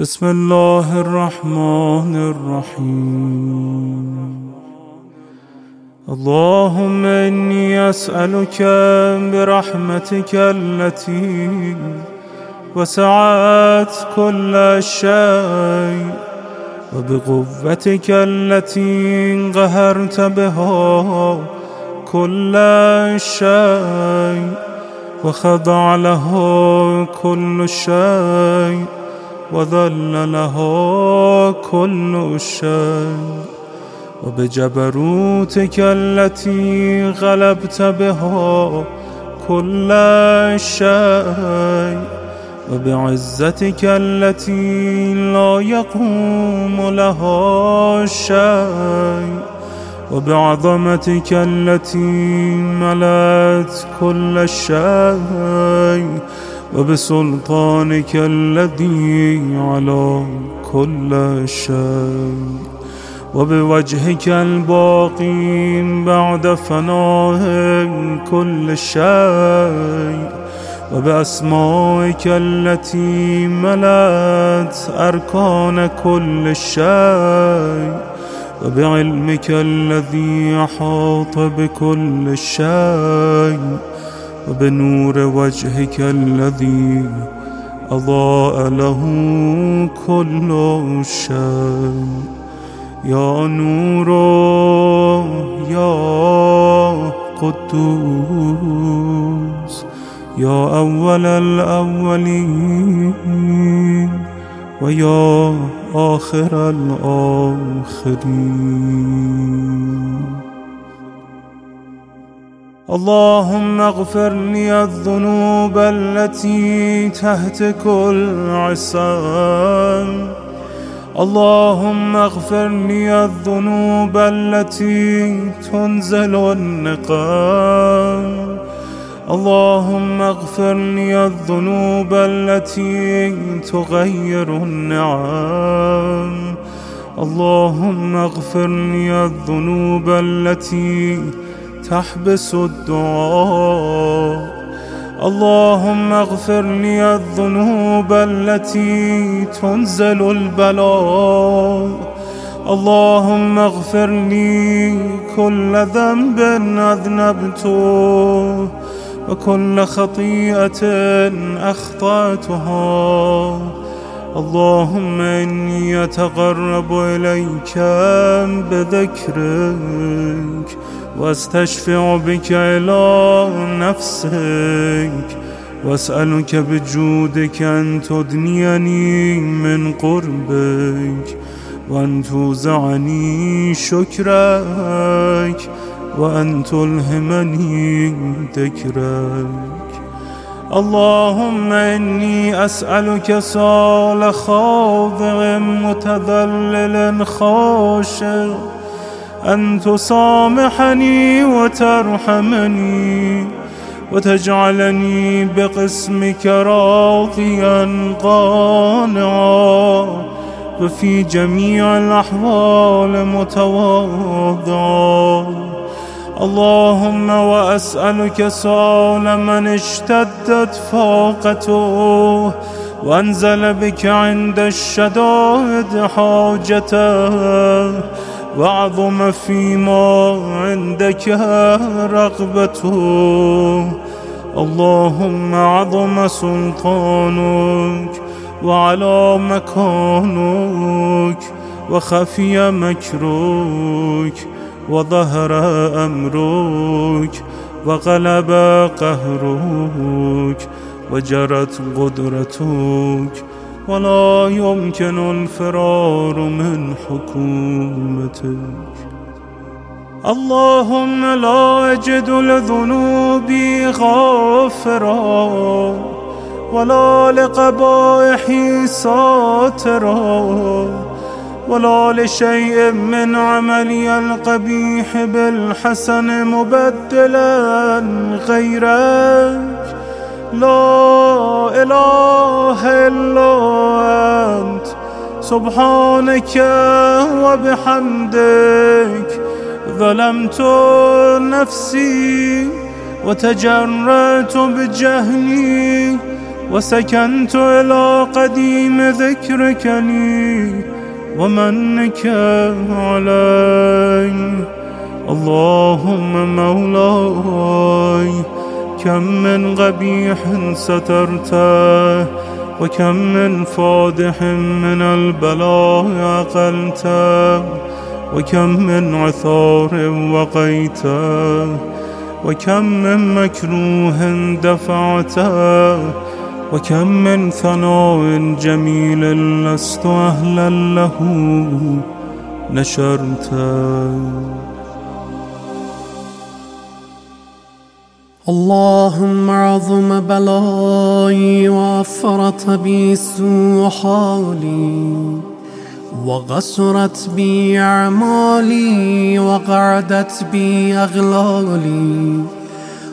بسم الله الرحمن الرحيم. اللهم إني أسألك برحمتك التي وسعت كل شيء وبقوتك التي قهرت بها كل شيء وخضع له كل شيء. وذل له كل شيء وبجبروتك التي غلبت بها كل شيء وبعزتك التي لا يقوم لها شيء وبعظمتك التي ملأت كل شيء وبسلطانك الذي على كل شيء. وبوجهك الباقي بعد فناء كل شيء. وبأسمائك التي ملأت أركان كل شيء. وبعلمك الذي أحاط بكل شيء. وبنور وجهك الذي أضاء له كل شيء. يا نور يا قدوس يا أول الأولين ويا آخر الآخرين. اللهم اغفر لي الذنوب التي تهتك العصام اللهم اغفر لي الذنوب التي تنزل النقام اللهم اغفر لي الذنوب التي تغير النعم اللهم اغفر لي الذنوب التي تحبس الدعاء. اللهم اغفر لي الذنوب التي تنزل البلاء. اللهم اغفر لي كل ذنب أذنبته. وكل خطيئة أخطأتها. اللهم إني أتقرب إليك بذكرك. واستشفع بك إلى نفسك واسألك بجودك أن تدنيني من قربك وأن توزعني شكرك وأن تلهمني ذكرك. اللهم إني أسألك سؤال خاضع متذلل خاشع أن تسامحني وترحمني وتجعلني بقسمك راضيا قانعا. وفي جميع الأحوال متواضعا. اللهم وأسألك سؤال من اشتدت فاقته وأنزل بك عند الشدائد حاجته. وعظم فيما عندك رغبته. اللهم عظم سلطانك وعلى مكانك وخفي مكرك وظهر أمرك وغلب قهرك وجرت قدرتك. ولا يمكن الفرار من حكومتك. اللهم لا أجد لذنوبي غافرا ولا لقبائحي ساترا ولا لشيء من عملي القبيح بالحسن مبدلا غيرك. لا إله إلا أنت. سبحانك وبحمدك ظلمت نفسي وتجرأت بجهلي وسكنت إلى قديم ذكرك لي ومنك علي. اللهم مولاي كم من قبيح سترته وكم من فادح من البلاء أقلته وكم من عثار وقيته وكم من مكروه دفعته وكم من ثناء جميل لست أهلا له نشرته. اللهم عظم بلائي وافرط بي سوء حالي وقصرت بي أعمالي وقعدت بي أغلالي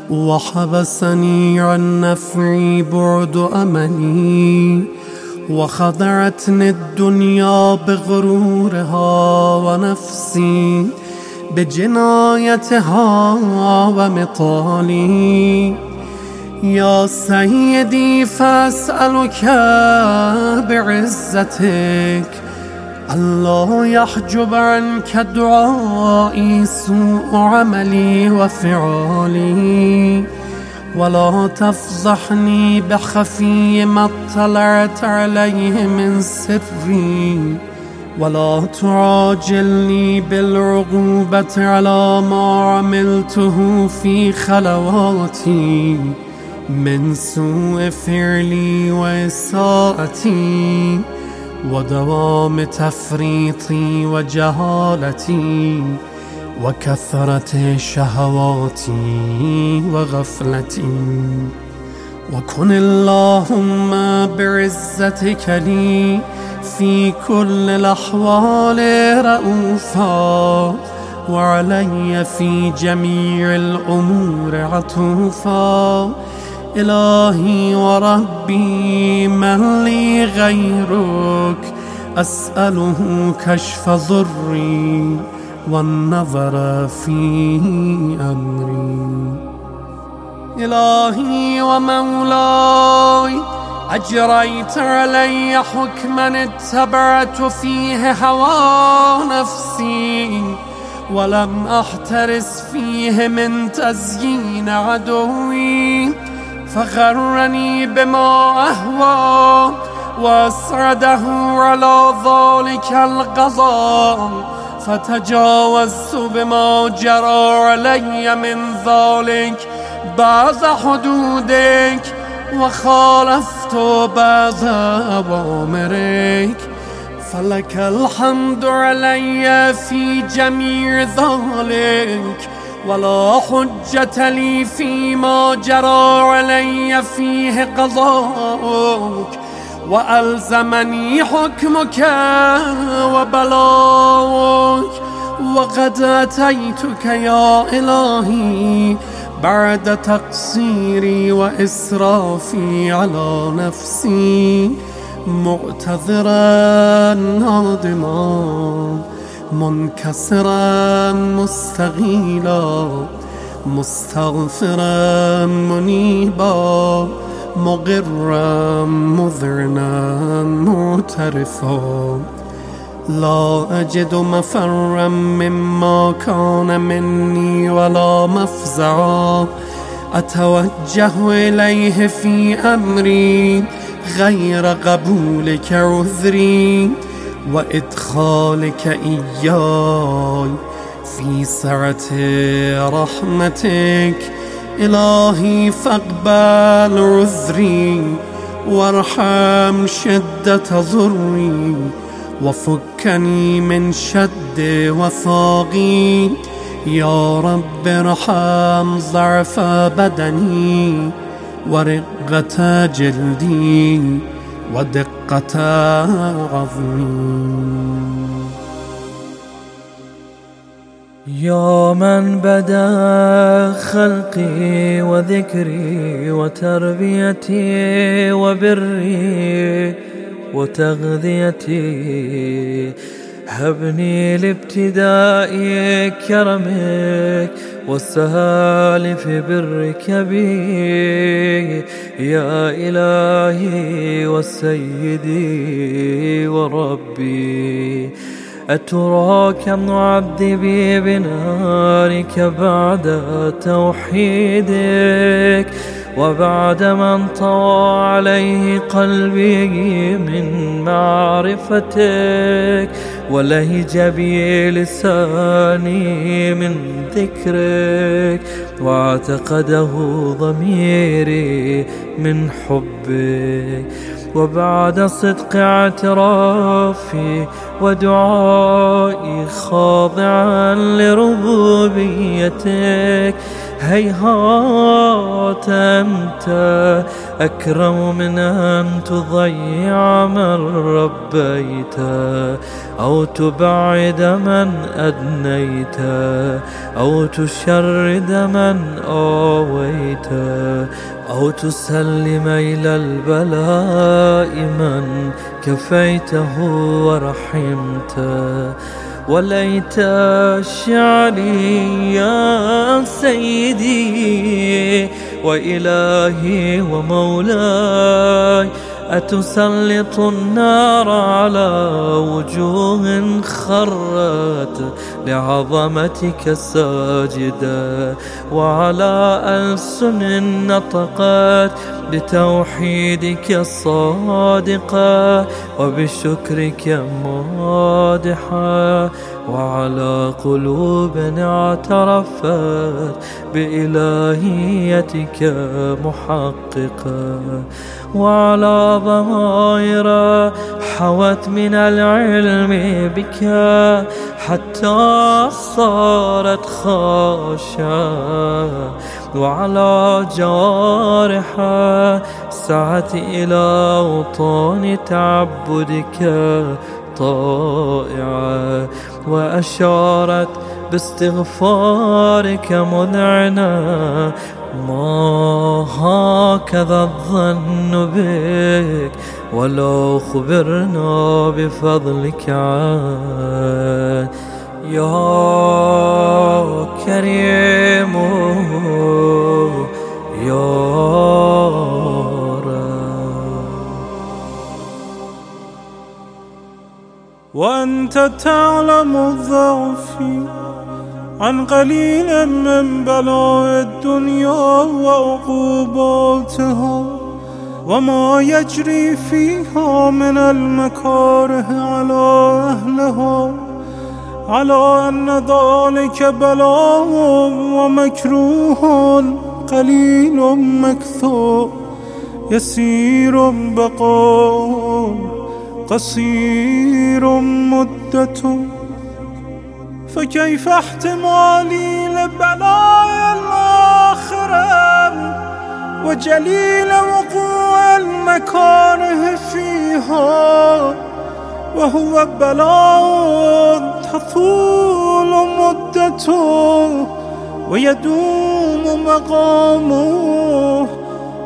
وحبسني عن نفعي بعد أملي وخضعتني الدنيا بغرورها ونفسي بجنايتها ومطالي. يا سيدي فاسألك بعزتك. الله يحجب عنك دعائي سوء عملي وفعالي. ولا تفضحني بخفي ما اطلعت عليه من سري. ولا تعاجلني بالعقوبة على ما عملته في خلواتي من سوء فعلي وإساءتي ودوام تفريطي وجهالتي وكثرة شهواتي وغفلتي. وكن اللهم بعزتك لي في كل الأحوال رؤوفا وعلي في جميع الأمور عطوفا. إلهي وربي من لي غيرك؟ أسأله كشف ضري والنظر في أمري. إلهي ومولاي أجريت علي حكما اتبعت فيه هوى نفسي ولم أحترس فيه من تزيين عدوي فغرني بما أهوى وأسرده على ذلك القضاء فتجاوزت بما جرى علي من ذلك بعض حدودك وخالفت بعض أوامرك فلك الحمد علي في جميع ذلك ولا حجة لي فيما جرى علي فيه قضاءك. وألزمني حكمك وبلاك وقد أتيتك يا إلهي. بعد تقصيري وإسرافي على نفسي معتذرا نادما منكسرا مستغيلا مستغفرا منيبا مغرا مذعنا معترفا. لا أجد مفرا مما كان مني ولا مفزعا. أتوجه إليه في أمري غير قبولك عذري وإدخالك إياي في سعة رحمتك إلهي فاقبل عذري وارحم شدة ضري وفكني من شد وثاقي يا رب ارحم ضعف بدني ورقة جلدي ودقة عظمي. يا من بدا خلقي وذكري وتربيتي وبري وتغذيتي هبني لابتداء كرمك والسهال في برك بي. يا إلهي وسيدي وربي أتراك معذبي بنارك بعد توحيدك؟ وبعد من طوى عليه قلبي من معرفتك ولهج بي لساني من ذكرك واعتقده ضميري من حبك وبعد صدق اعترافي ودعائي خاضعا لربوبيتك هيهات أنت أكرم من أن تضيع من ربيت أو تبعد من أدنيت أو تشرد من آويت أو تسلم إلى البلاء من كفيته ورحمته وليت شعري يا سيدي وإلهي ومولاي أتسلط النار على وجوه خرت لعظمتك ساجدة وعلى ألسن نطقت بتوحيدك الصادقة وبشكرك مادحة وعلى قلوب اعترفت بإلهيتك محققة وعلى ضمائر حوت من العلم بك حتى صارت خاشعة وعلى جوارحها سعت إلى أوطان تعبدك طائعة وأشارت باستغفارك مذعنة ما هكذا الظن بك ولو خبرنا بفضلك عاد. يا كريم يا وأنت تعلم ضعفي عن قليل من بلاء الدنيا وعقوباتها وما يجري فيها من المكاره على أهلها. على أن ذلك بلاء ومكروه قليل مكثور يسير بقاء قصير مدة فكيف احتمالي لبلاء الآخرة وجليل وقوع المكاره فيها؟ وهو بلاء تطول مدته ويدوم مقامه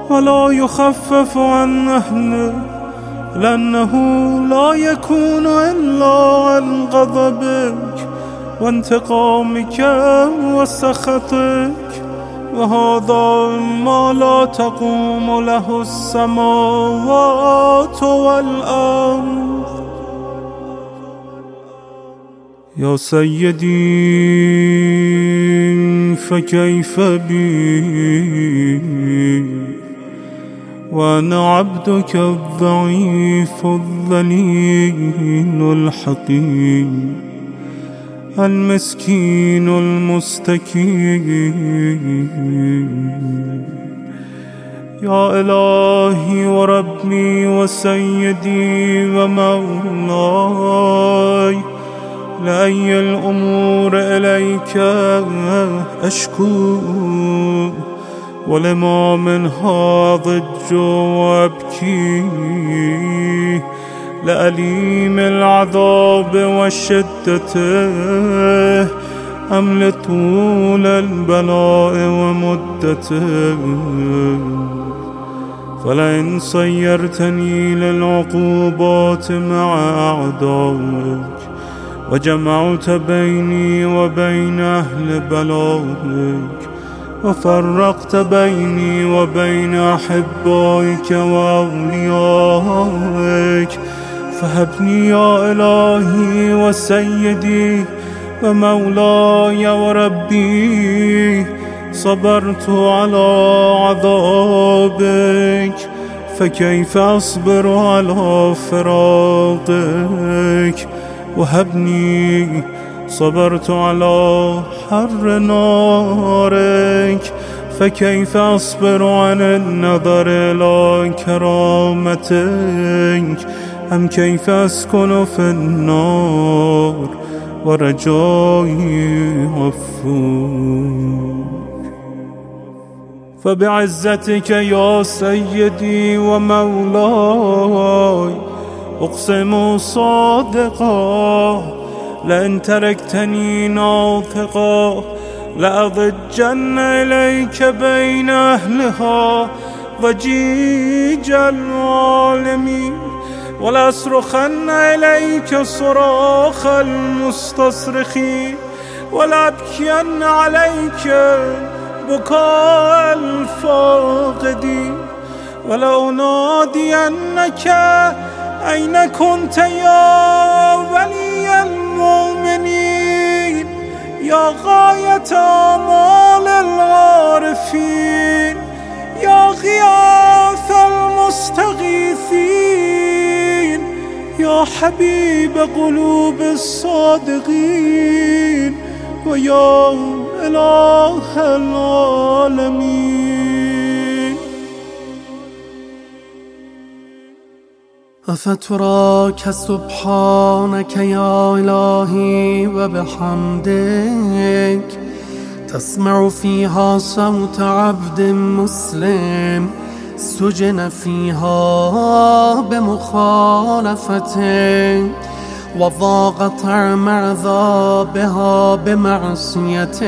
ولا يخفف عن أهله لأنه لا يكون إلا عن غضبك وانتقامك وسخطك وهذا ما لا تقوم له السماوات والأرض. يا سيدي فكيف بي؟ وأنا عبدك الضعيف الذليل الحقير المسكين المستكين يا إلهي وربي وسيدي ومولاي لأي الأمور إليك أشكو؟ ولما منها ضج وأبكي؟ لأليم العذاب والشدة؟ أم لطول البلاء ومدته فلئن صيرتني للعقوبات مع أعدائك وجمعت بيني وبين أهل بلائك وفرقت بيني وبين أحبائك وأوليائك. فهبني يا إلهي وسيدي ومولاي وربي صبرت على عذابك فكيف أصبر على فراقك؟ وهبني صبرت على حر نارك فكيف أصبر عن النظر إلى كرامتك؟ أم كيف أسكن في النار ورجائي غفور فبعزتك يا سيدي ومولاي أقسم صادقا لئن تركتني ناطقا لأضجن إليك بين أهلها ضجيج العالمين ولأصرخن إليك صراخ المستصرخين ولأبكين عليك بكاء الفاقدين ولأنادينك أين كنت يا ولي المؤمنين؟ يا غاية آمال العارفين يا غياث المستغيثين يا حبيب قلوب الصادقين ويا إله العالمين. أفتراك سبحانك يا إلهي وبحمدك تسمع فيها صوت عبد مسلم سجن فيها بمخالفته طعم عذابها بمعصيته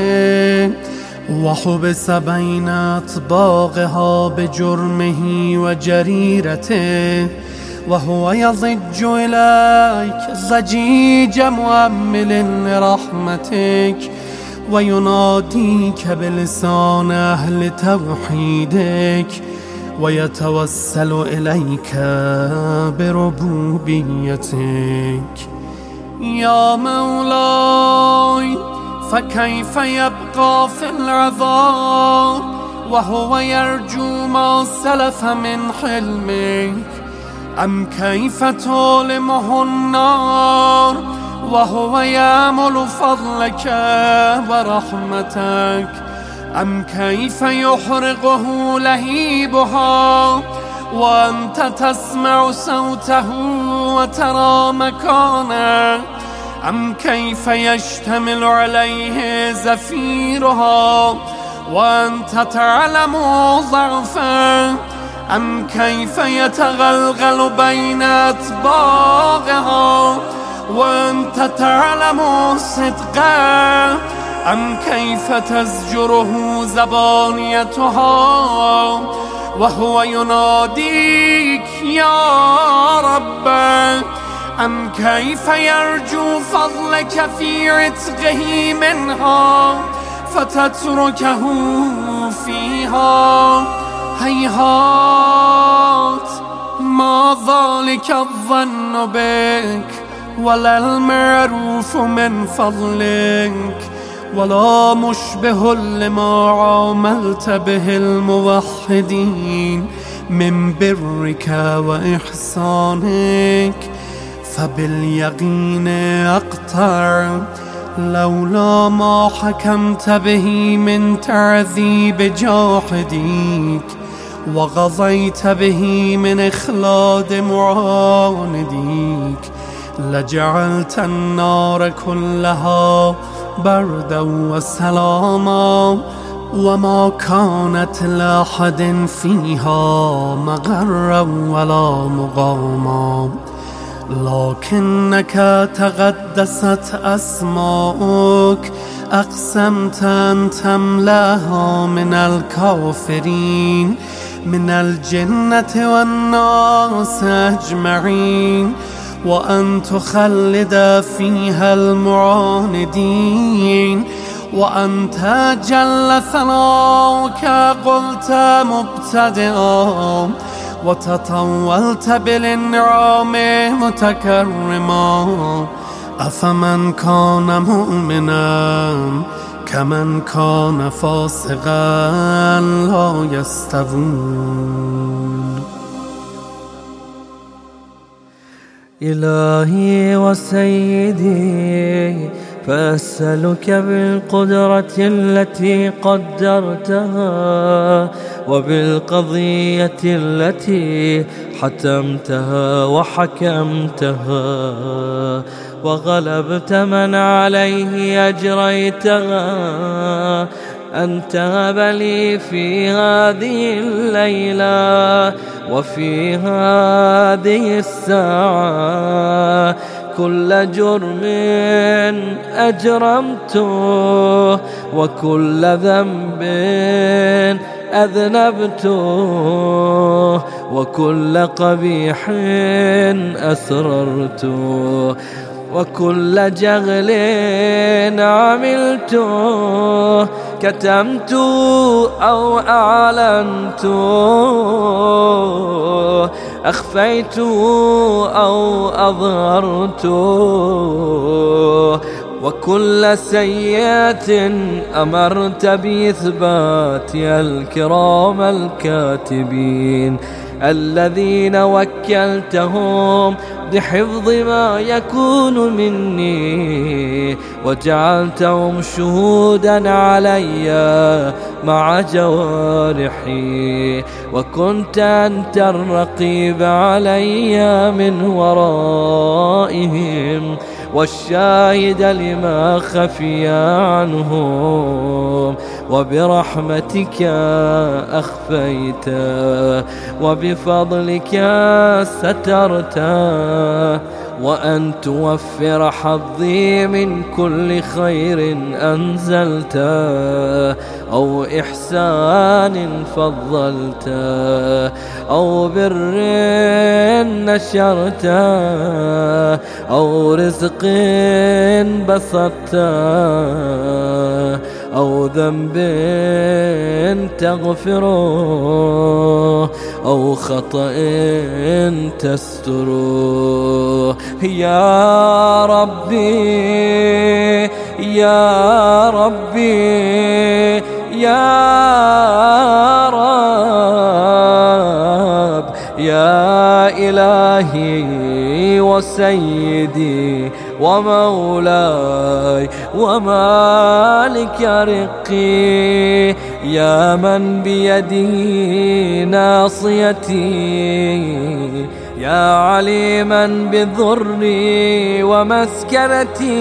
وحبس بين أطباقها بجرمه وجريرته وهو يضج إليك. ضجيج مؤمل لرحمتك ويناديك بلسان أهل توحيدك ويتوسل إليك بربوبيتك. يا مولاي فكيف يبقى في العذاب؟ وهو يرجو ما سلف من حلمك. ام کیف تالمه النار و هو یعمل فضلك و رحمتك ام کیف یحرقه لهیبها و انت تسمع صوته و مكانه؟ مکانه ام کیف یشتمل عليه زفیرها و انت تعلم ضعفه؟ ام کیف یتغلغل بین اطباقها و انت تعلم صدقه ام کیف تزجره زبانیتها و هو ینادیک یا رب؟ ام کیف یرجو فضلك في عتقه منها فتتركه فیها هيهات ما ذلك الظن بك ولا المعروف من فضلك ولا مشبه لما عاملت به الموحدين من برك وإحسانك فباليقين أقطع لولا ما حكمت به من تعذيب جاحديك وغضيت به من إخلاد معانديك لجعلت النار كلها بردا وسلاما وما كانت لأحد فيها مغرا ولا مقاما لكنك تقدست أسماؤك أقسمت أن تملاها من الكافرين. من الجنة والناس أجمعين وأن تخلد فيها المعاندين وأنت جل ثناؤك قلت مبتدئا وتطولت بالإنعام متكرما. أفمن كان مؤمنا؟ كمن كان فاسقا لا يستوون إلهي وسيدي فأسألك بالقدرة التي قدرتها وبالقضية التي حتمتها وحكمتها. وغلبت من عليه أجريتها أن تهب لي في هذه الليلة وفي هذه الساعة. كل جرم أجرمته وكل ذنب أذنبته وكل قبيح أسررته. وكل جغل عملت كتمت أو أعلنت. أخفيت أو أظهرت. وكل سيئة أمرت بإثبات الكرام الكاتبين الذين وكلتهم بحفظ ما يكون مني وجعلتهم شهودا علي مع جوارحي وكنت أنت الرقيب علي من ورائهم والشاهد لما خفي عنهم وبرحمتك أخفيت وبفضلك سترت وأن توفر حظي من كل خير أنزلت أو إحسان فضلت أو بر نشرت أو رزق بسطت أو ذنب تغفره أو خطأ تستره يا ربي يا ربي يا رب يا إلهي وسيدي ومولاي ومالك رقي يا من بيده ناصيتي يا عليما بضري ومسكنتي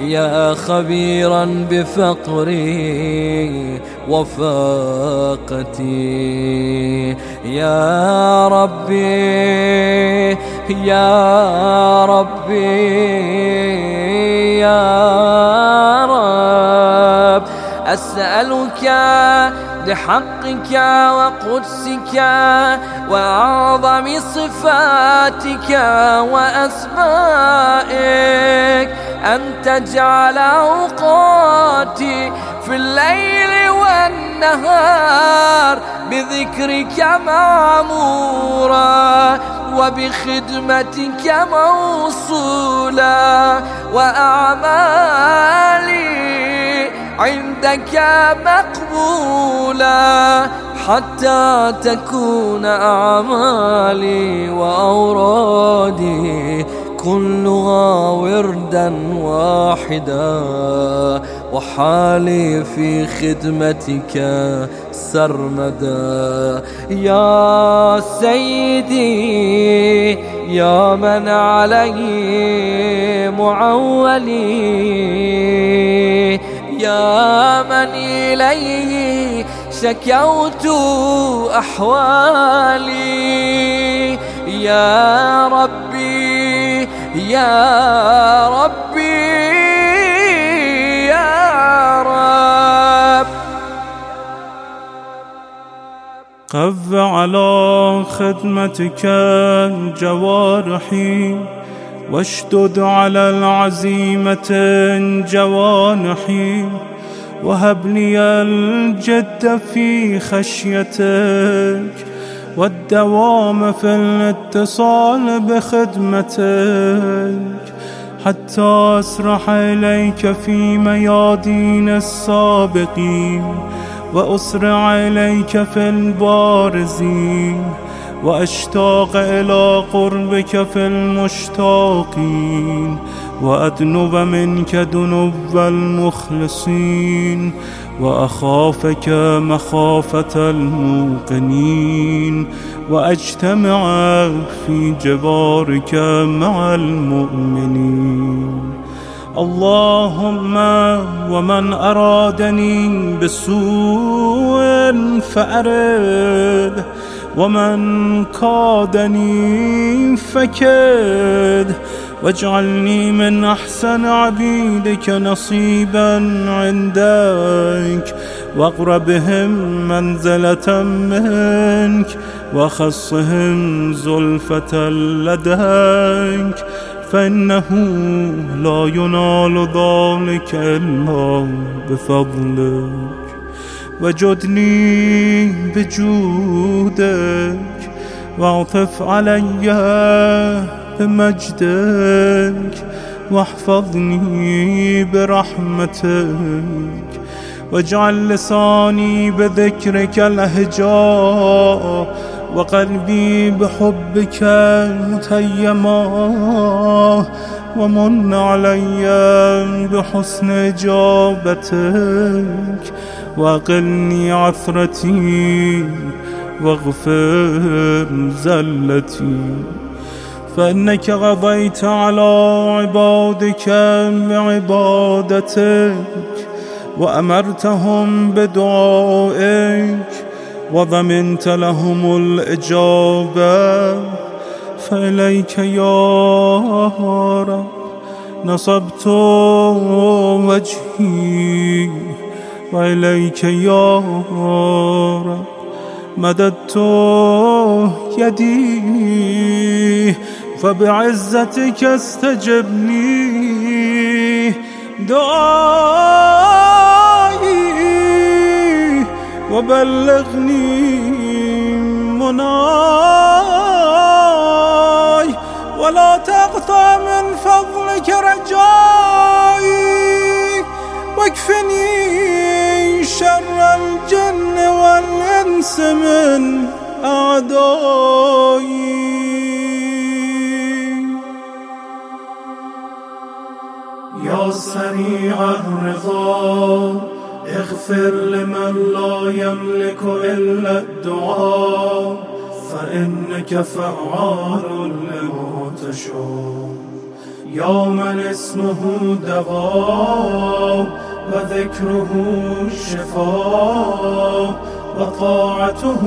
يا خبيرا بفقري وفاقتي. يا ربي يا ربي يا رب أسألك بحقك وقدسك وأعظم صفاتك وأسمائك أن تجعل أوقاتي في الليل والنهار بذكرك معمورا وبخدمتك موصولا وأعمالي عندك مقبولا حتى تكون أعمالي وأورادي كلها وردا واحدا. وحالي في خدمتك سرمدا. يا سيدي يا من عليه معولي. يا من إليه شكوت أحوالي. يا ربي يا ربي يا رب. قو على خدمتك جوارحي. واشدد على العزيمة جوانحي وهب لي الجد في خشيتك والدوام في الاتصال بخدمتك. حتى أسرح إليك في ميادين السابقين وأسرع إليك في البارزين. وأشتاق إلى قربك في المشتاقين وأدنب منك دنب المخلصين وأخافك مخافة الموقنين وأجتمع في جبارك مع المؤمنين. اللهم ومن أرادني بسوء فأرد ومن كادني فكد واجعلني من أحسن عبيدك نصيبا عندك واقربهم منزلة منك وخصهم زلفة لديك فإنه لا ينال ذلك إلا بفضلك. وجدني بجودك واعطف علي بمجدك واحفظني برحمتك واجعل لساني بذكرك الأهجاء وقلبي بحبك متيما ومن علي بحسن إجابتك. وأقلني عثرتي واغفر زلتي. فإنك غضيت على عبادك بعبادتك وأمرتهم بدعائك. وضمنت لهم الإجابة. فإليك يا رب نصبت وجهي. وإليك يا رب مددت يدي. فبعزتك استجب لي دعائي وبلغني مناي ولا تقطع من فضلك رجائي واكفني شر الجن والإنس من أعدائي. يا سريع الرضا اغفر لمن لا يملك إلا الدعاء فإنك فعال لما تشاء يا من اسمه دواء وذكره شفاء وطاعته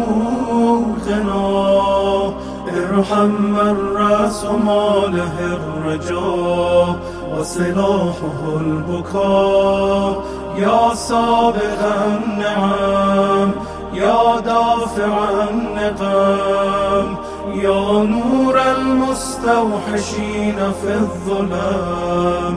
غنى ارحم من راس ماله الرجاء وسلاحه البكاء. يا سابق النعم يا دافع النقم يا نور المستوحشين في الظلام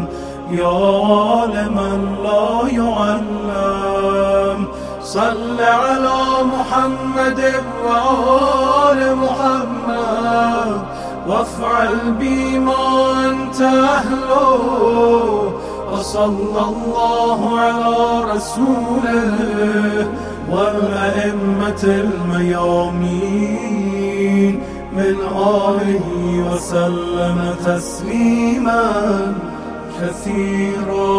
يا عالما لا يعلم. صل على محمد وآل محمد وافعل بي ما أنت أهله. وصلى الله على رسوله والأئمة الميامين من آله وسلم تسليما كثيرا.